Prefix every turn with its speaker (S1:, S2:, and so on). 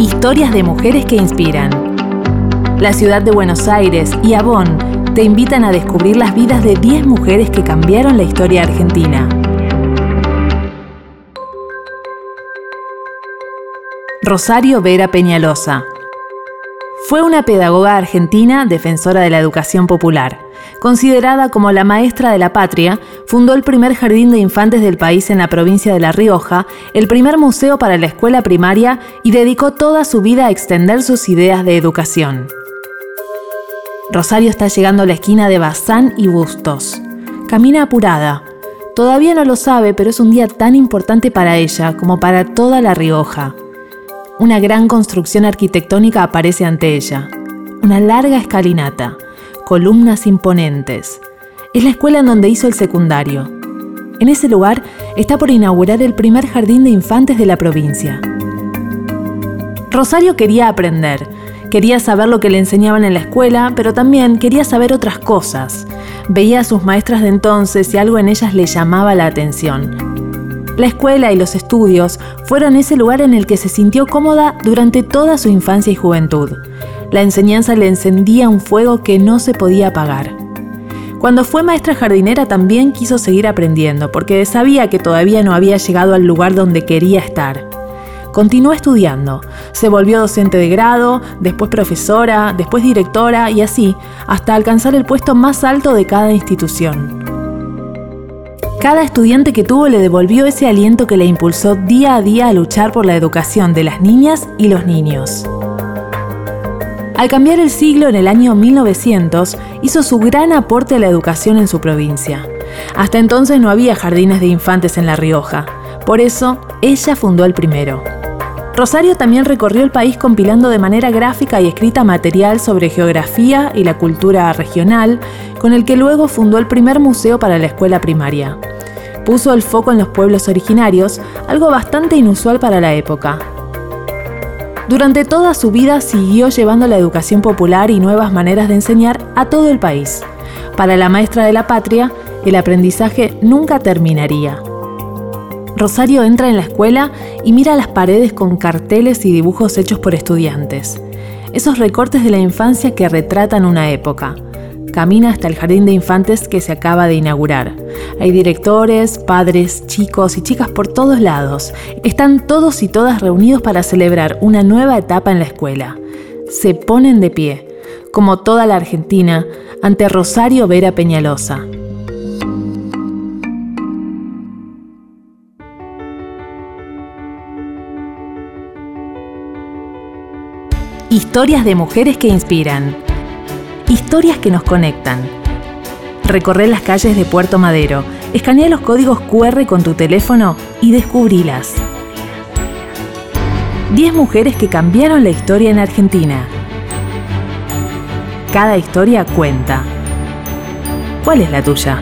S1: Historias de mujeres que inspiran. La ciudad de Buenos Aires y Avon te invitan a descubrir las vidas de 10 mujeres que cambiaron la historia argentina. Rosario Vera Peñalosa. Fue una pedagoga argentina defensora de la educación popular. Considerada como la maestra de la patria, fundó el primer jardín de infantes del país en la provincia de La Rioja, el primer museo para la escuela primaria y dedicó toda su vida a extender sus ideas de educación. Rosario está llegando a la esquina de Bazán y Bustos. Camina apurada. Todavía no lo sabe, pero es un día tan importante para ella como para toda La Rioja una gran construcción arquitectónica aparece ante ella. Una larga escalinata, columnas imponentes. Es la escuela en donde hizo el secundario. En ese lugar está por inaugurar el primer jardín de infantes de la provincia. Rosario quería aprender, quería saber lo que le enseñaban en la escuela, pero también quería saber otras cosas. Veía a sus maestras de entonces y algo en ellas le llamaba la atención. La escuela y los estudios fueron ese lugar en el que se sintió cómoda durante toda su infancia y juventud. La enseñanza le encendía un fuego que no se podía apagar. Cuando fue maestra jardinera también quiso seguir aprendiendo, porque sabía que todavía no había llegado al lugar donde quería estar. Continuó estudiando, se volvió docente de grado, después profesora, después directora y así, hasta alcanzar el puesto más alto de cada institución. Cada estudiante que tuvo le devolvió ese aliento que le impulsó día a día a luchar por la educación de las niñas y los niños. Al cambiar el siglo en el año 1900, hizo su gran aporte a la educación en su provincia. Hasta entonces no había jardines de infantes en La Rioja, por eso ella fundó el primero. Rosario también recorrió el país compilando de manera gráfica y escrita material sobre geografía y la cultura regional, con el que luego fundó el primer museo para la escuela primaria puso el foco en los pueblos originarios, algo bastante inusual para la época. Durante toda su vida siguió llevando la educación popular y nuevas maneras de enseñar a todo el país. Para la maestra de la patria, el aprendizaje nunca terminaría. Rosario entra en la escuela y mira las paredes con carteles y dibujos hechos por estudiantes. Esos recortes de la infancia que retratan una época. Camina hasta el jardín de infantes que se acaba de inaugurar. Hay directores, padres, chicos y chicas por todos lados. Están todos y todas reunidos para celebrar una nueva etapa en la escuela. Se ponen de pie, como toda la Argentina, ante Rosario Vera Peñalosa. Historias de mujeres que inspiran Historias que nos conectan. Recorre las calles de Puerto Madero, escanea los códigos QR con tu teléfono y descubrilas. 10 mujeres que cambiaron la historia en Argentina. Cada historia cuenta. ¿Cuál es la tuya?